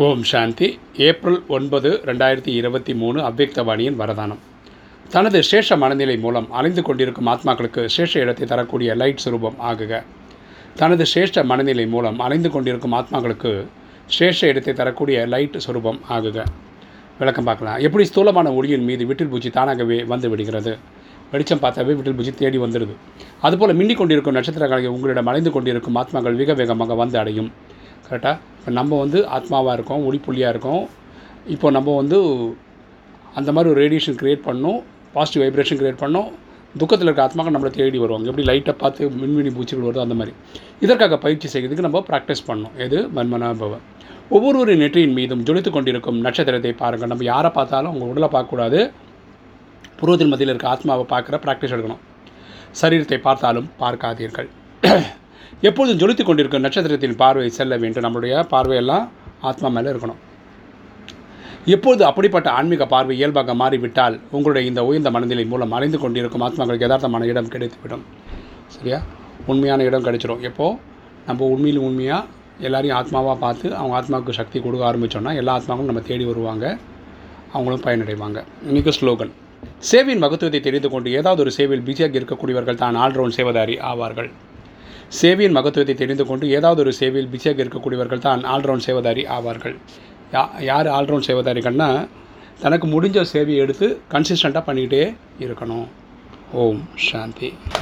ஓம் சாந்தி. April ஒன்பது ரெண்டாயிரத்தி இருபத்தி மூணு அவ்யக்தவாணியின் வரதானம். தனது சேஷ மனநிலை மூலம் அலைந்து கொண்டிருக்கும் ஆத்மாக்களுக்கு சேஷ இடத்தை தரக்கூடிய லைட் சுரூபம் ஆகுக. தனது சேஷ்ட மனநிலை மூலம் அலைந்து கொண்டிருக்கும் ஆத்மாக்களுக்கு சேஷ இடத்தை தரக்கூடிய லைட் சுரூபம் ஆகுக. விளக்கம் பார்க்கலாம். எப்படி ஸ்தூலமான ஒளியின் மீது விட்டில் பூச்சி தானாகவே வந்து விடுகிறது? வெளிச்சம் பார்த்தாவே விட்டில் பூச்சி தேடி வந்துடுது. அதுபோல் மின்னிக் கொண்டிருக்கும் நட்சத்திரங்களை உங்களிடம் அலைந்து கொண்டிருக்கும் ஆத்மாக்கள் வேக வேகமாக வந்து அடையும். கரெக்டாக இப்போ நம்ம வந்து ஆத்மாவாக இருக்கோம் ஒளிப்புள்ளியாக இருக்கோம். இப்போ நம்ம வந்து அந்த மாதிரி ஒரு ரேடியேஷன் க்ரியேட் பண்ணோம் பாசிட்டிவ் வைப்ரேஷன் க்ரியேட் பண்ணோம். துக்கத்தில் இருக்க ஆத்மாக்கள் நம்மளை தேடி வருவாங்க. எப்படி லைட்டை பார்த்து மின்மினி பூச்சிகள் வருதோ அந்த மாதிரி. இதற்காக பயிற்சி செய்கிறதுக்கு நம்ம ப்ராக்டிஸ் பண்ணோம். எது? மன்மனாபவ. ஒவ்வொருவரின் நெற்றியின் மீதும் ஜொலித்து கொண்டிருக்கும் நட்சத்திரத்தை பாருங்கள் நம்ம யாரை பார்த்தாலும் அவங்க உடலை பார்க்கக்கூடாது. புருவத்தின் மத்தியில் இருக்க ஆத்மாவை பார்க்குற ப்ராக்டிஸ் எடுக்கணும். சரீரத்தை பார்த்தாலும் பார்க்காதீர்கள். எப்பொழுதும் ஜொலித்து கொண்டிருக்கும் நட்சத்திரத்தின் பார்வை செல்ல வேண்டும். நம்மளுடைய பார்வையெல்லாம் ஆத்மா மேலே இருக்கணும். எப்போது அப்படிப்பட்ட ஆன்மீக பார்வை இயல்பாக மாறிவிட்டால் உங்களுடைய இந்த உயர்ந்த மனநிலை மூலம் அலைந்து கொண்டிருக்கும் ஆத்மாக்களுக்கு யதார்த்தமான இடம் கிடைத்துவிடும். சரியா? உண்மையான இடம் கிடைச்சிடும் எப்போது நம்ம உண்மையில் உண்மையாக எல்லாரையும் ஆத்மாவாக பார்த்து அவங்க ஆத்மாவுக்கு சக்தி கொடுக்க ஆரம்பித்தோன்னா எல்லா ஆத்மாவும் நம்ம தேடி வருவாங்க. அவங்களும் பயனடைவாங்க. இன்றைக்கு ஸ்லோகன். சேவையின் மகத்துவத்தை தெரிந்து கொண்டு ஏதாவது ஒரு சேவையில் பிஸியாக இருக்கக்கூடியவர்கள் தான் ஆல்ரவுண்ட் சேவதாரி ஆவார்கள். சேவையின் மகத்துவத்தை தெரிந்து கொண்டு ஏதாவது ஒரு சேவையில் பிஸியாக இருக்கக்கூடியவர்கள் தான் ஆல்ரவுண்ட் சேவதாரி ஆவார்கள். யா யார் ஆல்ரவுண்ட் சேவதாரிகள்னா தனக்கு முடிஞ்ச சேவையை எடுத்து கன்சிஸ்டண்ட்டாக பண்ணிக்கிட்டே இருக்கணும். ஓம் சாந்தி.